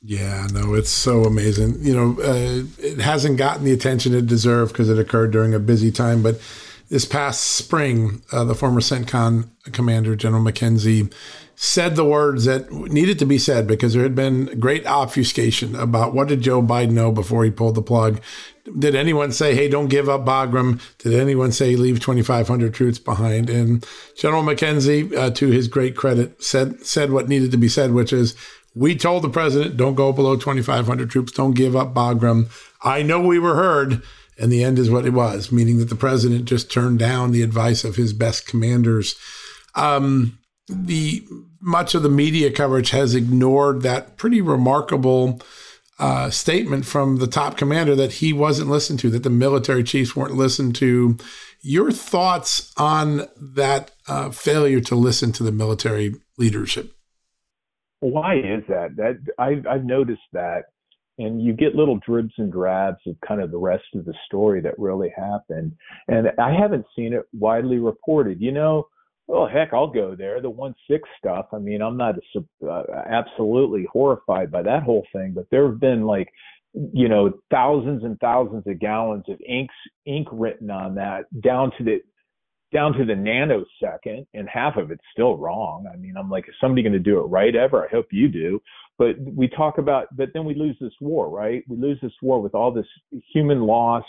Yeah, no, it's so amazing. You know, uh, it hasn't gotten the attention it deserved because it occurred during a busy time. But this past spring, uh, the former CENTCOM commander, General McKenzie, said the words that needed to be said because there had been great obfuscation about what did Joe Biden know before he pulled the plug. Did anyone say, hey, don't give up Bagram? Did anyone say leave 2,500 troops behind? And General McKenzie, uh, to his great credit, said said what needed to be said, which is we told the president, don't go below 2,500 troops, don't give up Bagram. I know we were heard. And the end is what it was, meaning that the president just turned down the advice of his best commanders. Um, the much of the media coverage has ignored that pretty remarkable uh, statement from the top commander that he wasn't listened to, that the military chiefs weren't listened to. Your thoughts on that uh, failure to listen to the military leadership? Why is that? That I've I've noticed that, and you get little dribs and drabs of kind of the rest of the story that really happened, and I haven't seen it widely reported. You know, well, heck, I'll go there. The one six stuff. I mean, I'm not a, uh, absolutely horrified by that whole thing, but there have been like, you know, thousands and thousands of gallons of inks ink written on that down to the down to the nanosecond, and half of it's still wrong. I mean, I'm like, is somebody going to do it right ever? I hope you do. But we talk about, but then we lose this war, right? We lose this war with all this human loss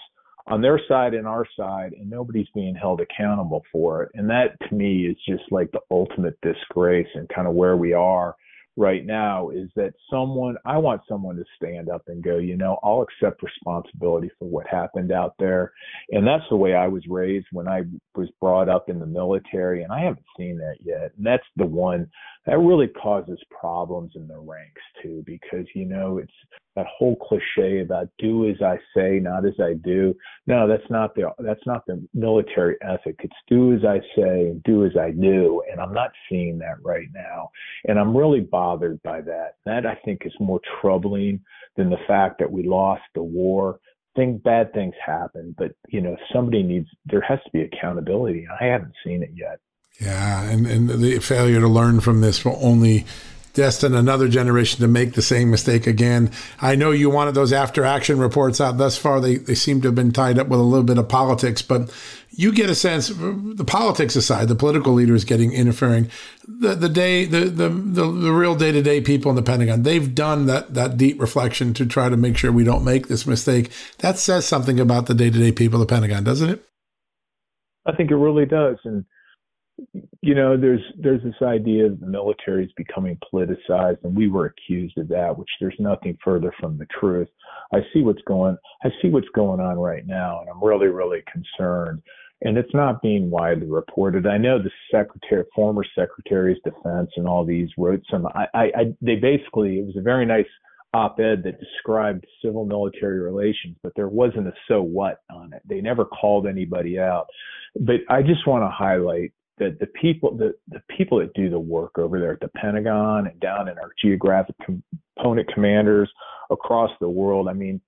on their side and our side, and nobody's being held accountable for it. And that to me is just like the ultimate disgrace and kind of where we are right now is that someone I want someone to stand up and go, you know, I'll accept responsibility for what happened out there. And that's the way I was raised when I was brought up in the military and I haven't seen that yet. And that's the one that really causes problems in the ranks too because you know it's that whole cliche about do as I say, not as I do. No, that's not the that's not the military ethic. It's do as I say and do as I do, and I'm not seeing that right now, and I'm really bothered by that. That I think is more troubling than the fact that we lost the war. Think bad things happen, but you know somebody needs. There has to be accountability. I haven't seen it yet. Yeah, and and the failure to learn from this will only destined another generation to make the same mistake again. I know you wanted those after action reports out. Thus far, they, they seem to have been tied up with a little bit of politics, but you get a sense, the politics aside, the political leaders getting interfering, the, the day, the, the, the, the real day to day people in the Pentagon, they've done that, that deep reflection to try to make sure we don't make this mistake. That says something about the day to day people of the Pentagon, doesn't it? I think it really does. And you know, there's there's this idea that the military is becoming politicized, and we were accused of that, which there's nothing further from the truth. I see what's going I see what's going on right now, and I'm really really concerned. And it's not being widely reported. I know the secretary, former secretaries of defense, and all these wrote some. I, I, I they basically it was a very nice op-ed that described civil military relations, but there wasn't a so what on it. They never called anybody out. But I just want to highlight the, the people the, the people that do the work over there at the Pentagon and down in our geographic component commanders across the world. I mean,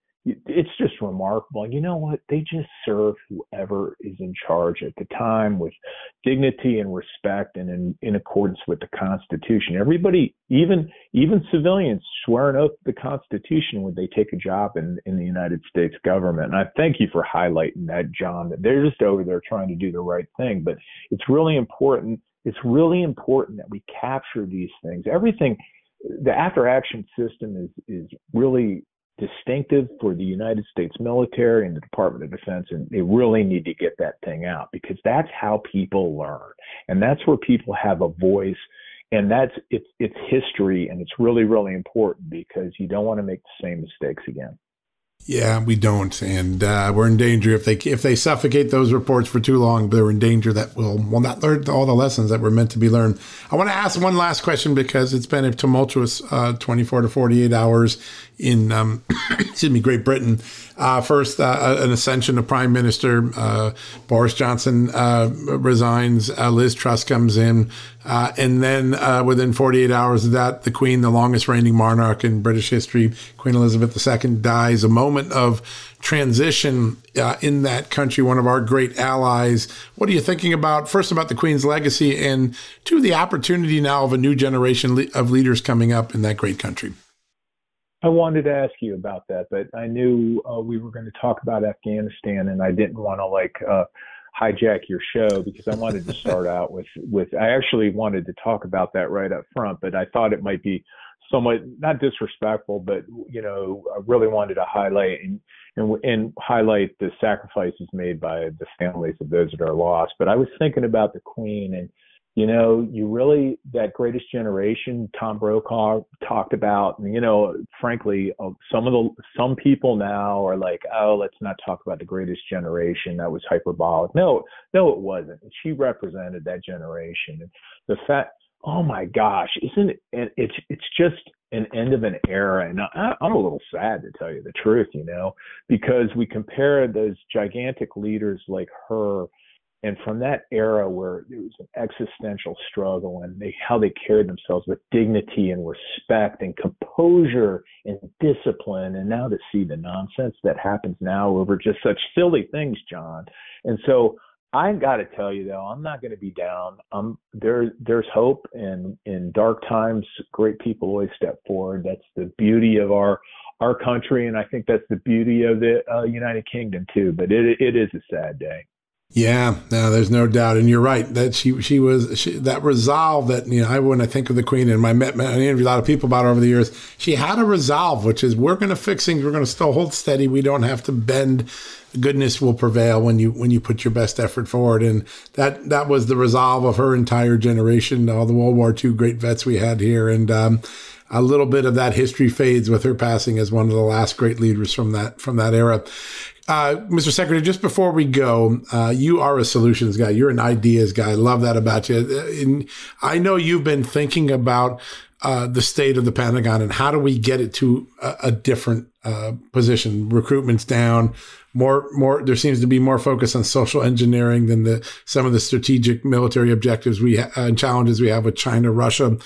it's just remarkable. You know what? They just serve whoever is in charge at the time with dignity and respect and in, in accordance with the Constitution. Everybody, even even civilians, swear an oath to the Constitution when they take a job in, in the United States government. And I thank you for highlighting that, John, that they're just over there trying to do the right thing. But it's really important. It's really important that we capture these things. Everything the after action system is is really distinctive for the United States military and the Department of Defense, and they really need to get that thing out because that's how people learn, and that's where people have a voice, and that's it's it's history, and it's really really important because you don't want to make the same mistakes again. Yeah, we don't, and uh, we're in danger if they if they suffocate those reports for too long. They're in danger that we'll will not learn all the lessons that were meant to be learned. I want to ask one last question because it's been a tumultuous uh, 24 to 48 hours in um, (coughs) excuse me Great Britain. Uh, first, uh, an ascension of Prime Minister uh, Boris Johnson uh, resigns. Liz Truss comes in, and then within 48 hours of that, the Queen, the longest reigning monarch in British history, Queen Elizabeth II, dies. A moment of transition uh, in that country, one of our great allies. What are you thinking about, first, about the Queen's legacy, and two, the opportunity now of a new generation of leaders coming up in that great country? I wanted to ask you about that, but I knew uh, we were going to talk about Afghanistan, and I didn't want to like uh, hijack your show because I wanted to start out with with. I actually wanted to talk about that right up front, but I thought it might be somewhat not disrespectful, but you know, I really wanted to highlight and and, and highlight the sacrifices made by the families of those that are lost. But I was thinking about the Queen and you know, you really that greatest generation Tom Brokaw talked about, and you know, frankly, uh, some of the some people now are like, oh, let's not talk about the greatest generation. That was hyperbolic. No, no, it wasn't. She represented that generation, and the fact, oh my gosh, isn't it? It's it's just an end of an era, and I, I'm a little sad to tell you the truth, you know, because we compare those gigantic leaders like her and from that era where there was an existential struggle and they how they carried themselves with dignity and respect and composure and discipline and now to see the nonsense that happens now over just such silly things john. And so i got to tell you though i'm not going to be down. There there's hope and in dark times great people always step forward. That's the beauty of our our country and i think that's the beauty of the uh, united kingdom too. But it it is a sad day yeah, no, there's no doubt, and you're right that she she was she, that resolve that you know I when I think of the Queen and I met I interviewed a lot of people about her over the years. She had a resolve, which is we're going to fix things. We're going to still hold steady. We don't have to bend. Goodness will prevail when you when you put your best effort forward, and that that was the resolve of her entire generation. All the World War II great vets we had here, and um, a little bit of that history fades with her passing as one of the last great leaders from that from that era. Uh, Mr. Secretary, just before we go, uh, you are a solutions guy. You're an ideas guy. I love that about you. And I know you've been thinking about uh, the state of the Pentagon and how do we get it to a, a different uh, position? Recruitment's down more more there seems to be more focus on social engineering than the some of the strategic military objectives we ha- and challenges we have with China, Russia.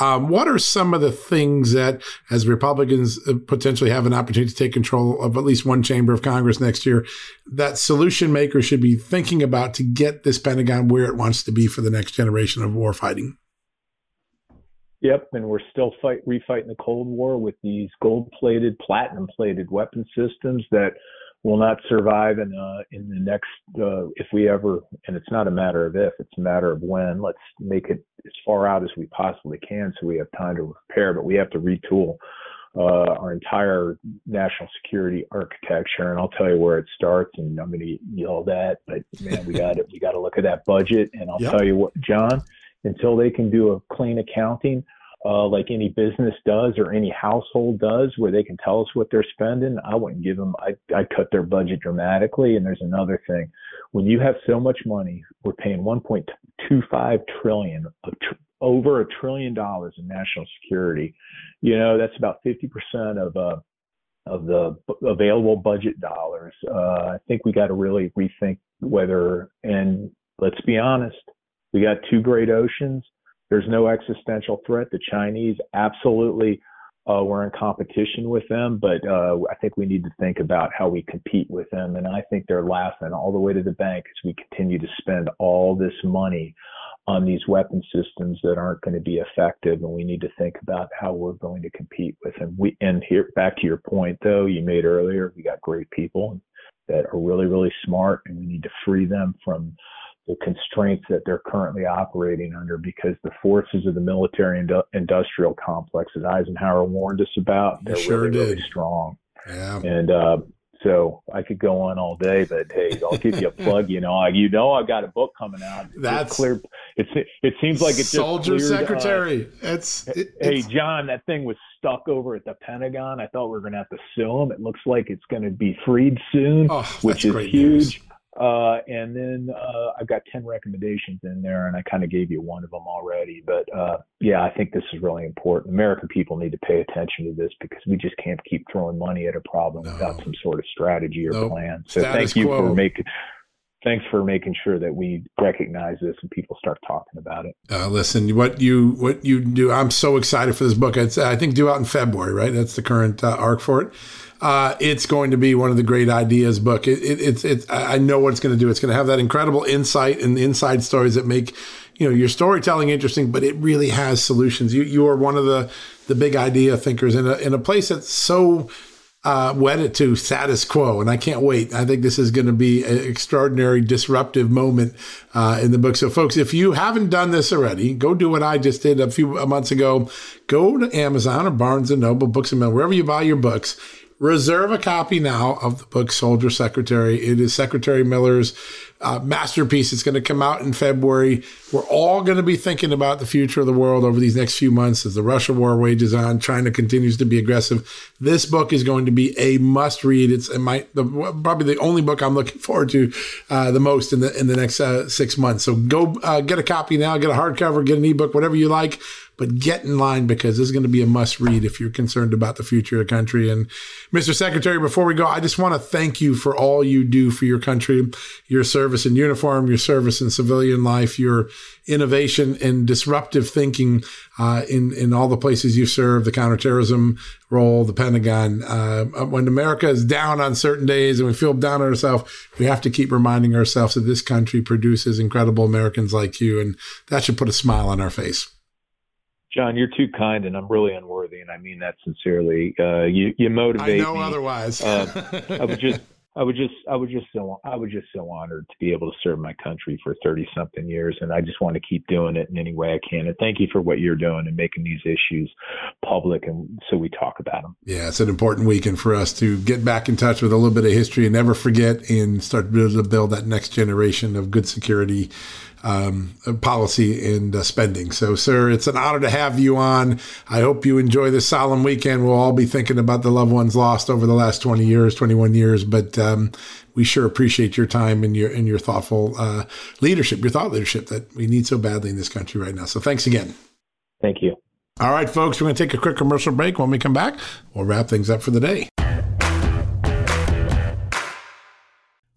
Um, what are some of the things that, as Republicans uh, potentially have an opportunity to take control of at least one chamber of Congress next year, that solution makers should be thinking about to get this Pentagon where it wants to be for the next generation of war fighting? Yep, and we're still fight refighting the Cold War with these gold-plated, platinum-plated weapon systems that will not survive in uh, in the next uh, if we ever. And it's not a matter of if; it's a matter of when. Let's make it as far out as we possibly can, so we have time to repair. But we have to retool uh, our entire national security architecture. And I'll tell you where it starts. And I'm going to yell that, but man, we got it. We got to look at that budget. And I'll yep. tell you what, John until they can do a clean accounting, uh, like any business does or any household does, where they can tell us what they're spending, I wouldn't give them. I I cut their budget dramatically. And there's another thing: when you have so much money, we're paying 1.25 trillion of over a trillion dollars in national security. You know, that's about 50% of uh, of the available budget dollars. Uh, I think we got to really rethink whether, and let's be honest, we got two great oceans. There's no existential threat. The Chinese absolutely uh, we're in competition with them, but uh, I think we need to think about how we compete with them. And I think they're laughing all the way to the bank as we continue to spend all this money on these weapon systems that aren't going to be effective. And we need to think about how we're going to compete with them. We and here back to your point though you made earlier, we got great people that are really really smart, and we need to free them from the constraints that they're currently operating under because the forces of the military and industrial complex that Eisenhower warned us about, they're sure really, really strong. Yeah. And uh, so I could go on all day, but hey, I'll give you a (laughs) plug. You know, I, you know, I've got a book coming out. That's it's clear. It's it seems like it's soldier cleared, secretary. Uh, it's it, hey it's, John, that thing was stuck over at the Pentagon. I thought we were going to have to sue him. It looks like it's going to be freed soon, oh, which is huge. News. Uh, and then uh, I've got 10 recommendations in there, and I kind of gave you one of them already. But uh, yeah, I think this is really important. American people need to pay attention to this because we just can't keep throwing money at a problem no. without some sort of strategy or nope. plan. So Status thank you quo. for making thanks for making sure that we recognize this and people start talking about it. Uh, listen, what you what you do, I'm so excited for this book. It's I think due out in February, right? That's the current uh, arc for it. Uh, it's going to be one of the great ideas book. It, it, it's it's I know what it's going to do. It's going to have that incredible insight and inside stories that make you know your storytelling interesting, but it really has solutions. You you are one of the the big idea thinkers in a in a place that's so uh, wedded to status quo, and I can't wait. I think this is going to be an extraordinary disruptive moment uh, in the book. So, folks, if you haven't done this already, go do what I just did a few months ago. Go to Amazon or Barnes and Noble, Books and Mill, wherever you buy your books Reserve a copy now of the book Soldier Secretary. It is Secretary Miller's uh, masterpiece. It's going to come out in February. We're all going to be thinking about the future of the world over these next few months as the Russia war wages on. China continues to be aggressive. This book is going to be a must read. It's my, the, probably the only book I'm looking forward to uh, the most in the in the next uh, six months. So go uh, get a copy now. Get a hardcover. Get an ebook. Whatever you like but get in line because this is going to be a must read if you're concerned about the future of the country. And Mr. Secretary, before we go, I just want to thank you for all you do for your country, your service in uniform, your service in civilian life, your innovation and disruptive thinking uh, in in all the places you serve, the counterterrorism role, the Pentagon. Uh, when America is down on certain days and we feel down on ourselves, we have to keep reminding ourselves that this country produces incredible Americans like you, and that should put a smile on our face. John, you're too kind, and I'm really unworthy, and I mean that sincerely. Uh, you you motivate I know me. otherwise. uh, (laughs) I was just I was just I was just so I was just so honored to be able to serve my country for 30 something years and I just want to keep doing it in any way I can and thank you for what you're doing and making these issues public and so we talk about them. Yeah, it's an important weekend for us to get back in touch with a little bit of history and never forget and start to build that next generation of good security um, policy and uh, spending. So, sir, it's an honor to have you on. I hope you enjoy this solemn weekend. We'll all be thinking about the loved ones lost over the last 20 years, 21 years, but um, we sure appreciate your time and your and your thoughtful uh, leadership, your thought leadership that we need so badly in this country right now. So, thanks again. Thank you. All right, folks, we're going to take a quick commercial break. When we come back, we'll wrap things up for the day.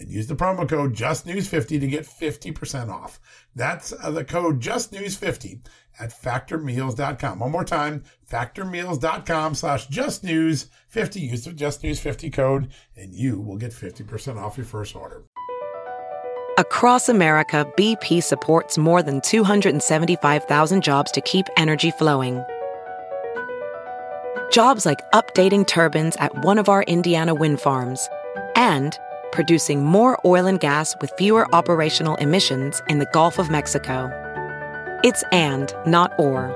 and use the promo code justnews50 to get 50% off. That's uh, the code justnews50 at factormeals.com. One more time, factormeals.com slash justnews50. Use the justnews50 code and you will get 50% off your first order. Across America, BP supports more than 275,000 jobs to keep energy flowing. Jobs like updating turbines at one of our Indiana wind farms and producing more oil and gas with fewer operational emissions in the Gulf of Mexico. It's and, not or.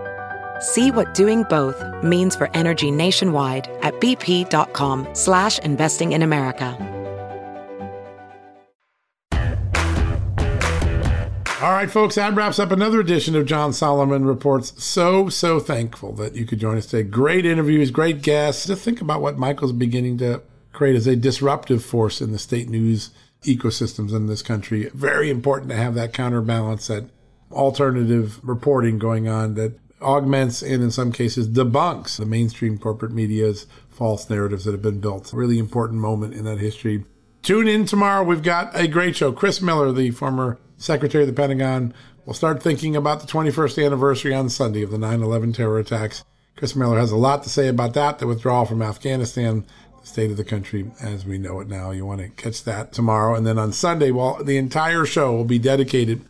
See what doing both means for energy nationwide at bp.com slash investing in America. All right, folks, that wraps up another edition of John Solomon Reports. So, so thankful that you could join us today. Great interviews, great guests. Just think about what Michael's beginning to create as a disruptive force in the state news ecosystems in this country. Very important to have that counterbalance, that alternative reporting going on that augments and in some cases debunks the mainstream corporate media's false narratives that have been built. Really important moment in that history. Tune in tomorrow. We've got a great show. Chris Miller, the former Secretary of the Pentagon, will start thinking about the 21st anniversary on Sunday of the 9 11 terror attacks. Chris Miller has a lot to say about that, the withdrawal from Afghanistan, state of the country as we know it now. You want to catch that tomorrow. And then on Sunday, well, the entire show will be dedicated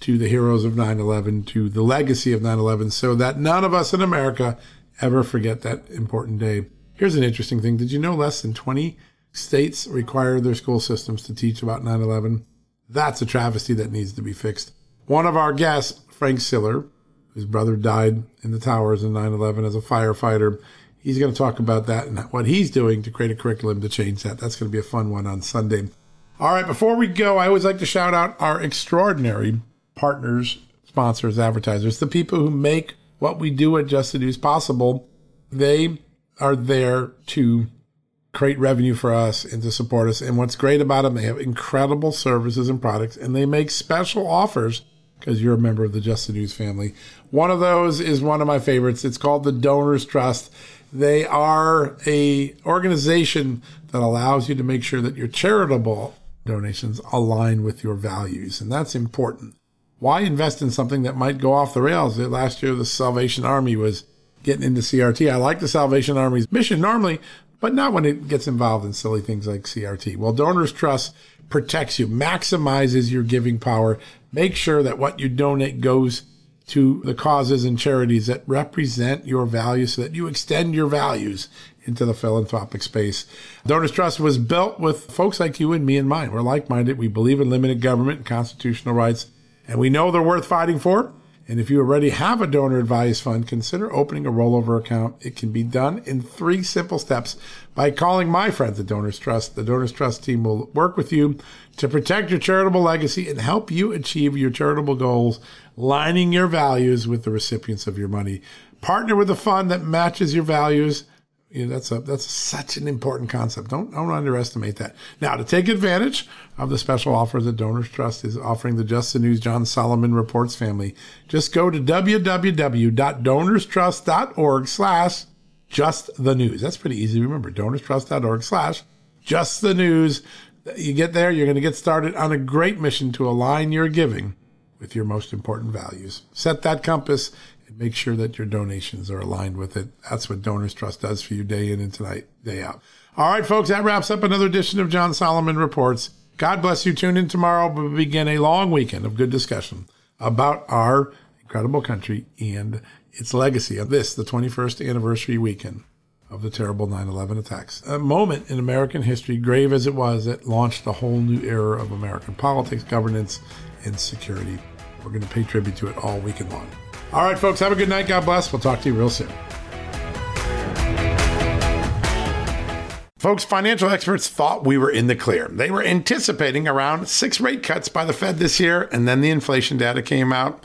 to the heroes of 9 11, to the legacy of 9 11, so that none of us in America ever forget that important day. Here's an interesting thing. Did you know less than 20 states require their school systems to teach about 9 11? That's a travesty that needs to be fixed. One of our guests, Frank Siller, whose brother died in the towers in 9 11 as a firefighter, he's going to talk about that and what he's doing to create a curriculum to change that. That's going to be a fun one on Sunday. All right, before we go, I always like to shout out our extraordinary partners, sponsors, advertisers, the people who make what we do at Just the News possible. They are there to create revenue for us and to support us. And what's great about them, they have incredible services and products, and they make special offers because you're a member of the Just the News family. One of those is one of my favorites. It's called the Donors Trust. They are a organization that allows you to make sure that your charitable donations align with your values, and that's important. Why invest in something that might go off the rails? Last year, the Salvation Army was getting into CRT. I like the Salvation Army's mission normally, but not when it gets involved in silly things like CRT. Well, Donors Trust protects you, maximizes your giving power, make sure that what you donate goes to the causes and charities that represent your values so that you extend your values into the philanthropic space. Donors Trust was built with folks like you and me in mind. We're like minded. We believe in limited government and constitutional rights, and we know they're worth fighting for. And if you already have a donor advised fund, consider opening a rollover account. It can be done in three simple steps by calling my friends at Donors Trust. The Donors Trust team will work with you to protect your charitable legacy and help you achieve your charitable goals, lining your values with the recipients of your money. Partner with a fund that matches your values you know, that's a that's such an important concept. Don't don't underestimate that. Now, to take advantage of the special offer that Donors Trust is offering the Just the News John Solomon Reports family, just go to www.donorstrust.org slash just the news. That's pretty easy to remember. Donorstrust.org slash just the news. You get there, you're going to get started on a great mission to align your giving with your most important values. Set that compass and make sure that your donations are aligned with it. That's what Donors Trust does for you day in and tonight, day out. All right, folks, that wraps up another edition of John Solomon Reports. God bless you. Tune in tomorrow. We begin a long weekend of good discussion about our incredible country and its legacy of this, the 21st anniversary weekend of the terrible 9 11 attacks. A moment in American history, grave as it was, that launched a whole new era of American politics, governance, and security. We're going to pay tribute to it all weekend long. All right, folks, have a good night. God bless. We'll talk to you real soon. Folks, financial experts thought we were in the clear. They were anticipating around six rate cuts by the Fed this year, and then the inflation data came out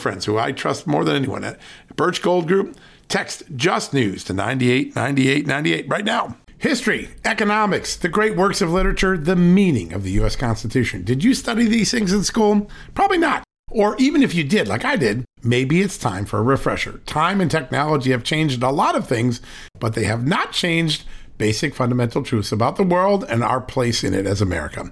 friends who I trust more than anyone at Birch Gold Group, text Just News to 989898 right now. History, economics, the great works of literature, the meaning of the U.S. Constitution. Did you study these things in school? Probably not. Or even if you did, like I did, maybe it's time for a refresher. Time and technology have changed a lot of things, but they have not changed basic fundamental truths about the world and our place in it as America.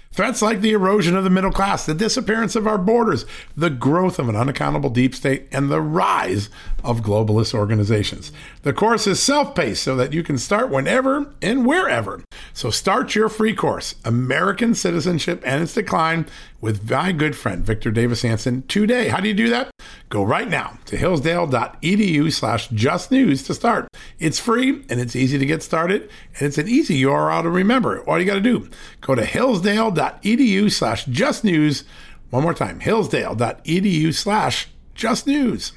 Threats like the erosion of the middle class, the disappearance of our borders, the growth of an unaccountable deep state, and the rise of globalist organizations. The course is self paced so that you can start whenever and wherever. So start your free course, American Citizenship and Its Decline, with my good friend Victor Davis Hanson today. How do you do that? Go right now to hillsdale.edu slash justnews to start. It's free and it's easy to get started, and it's an easy URL to remember. All you got to do, go to hillsdale.edu slash justnews. One more time, hillsdale.edu slash justnews.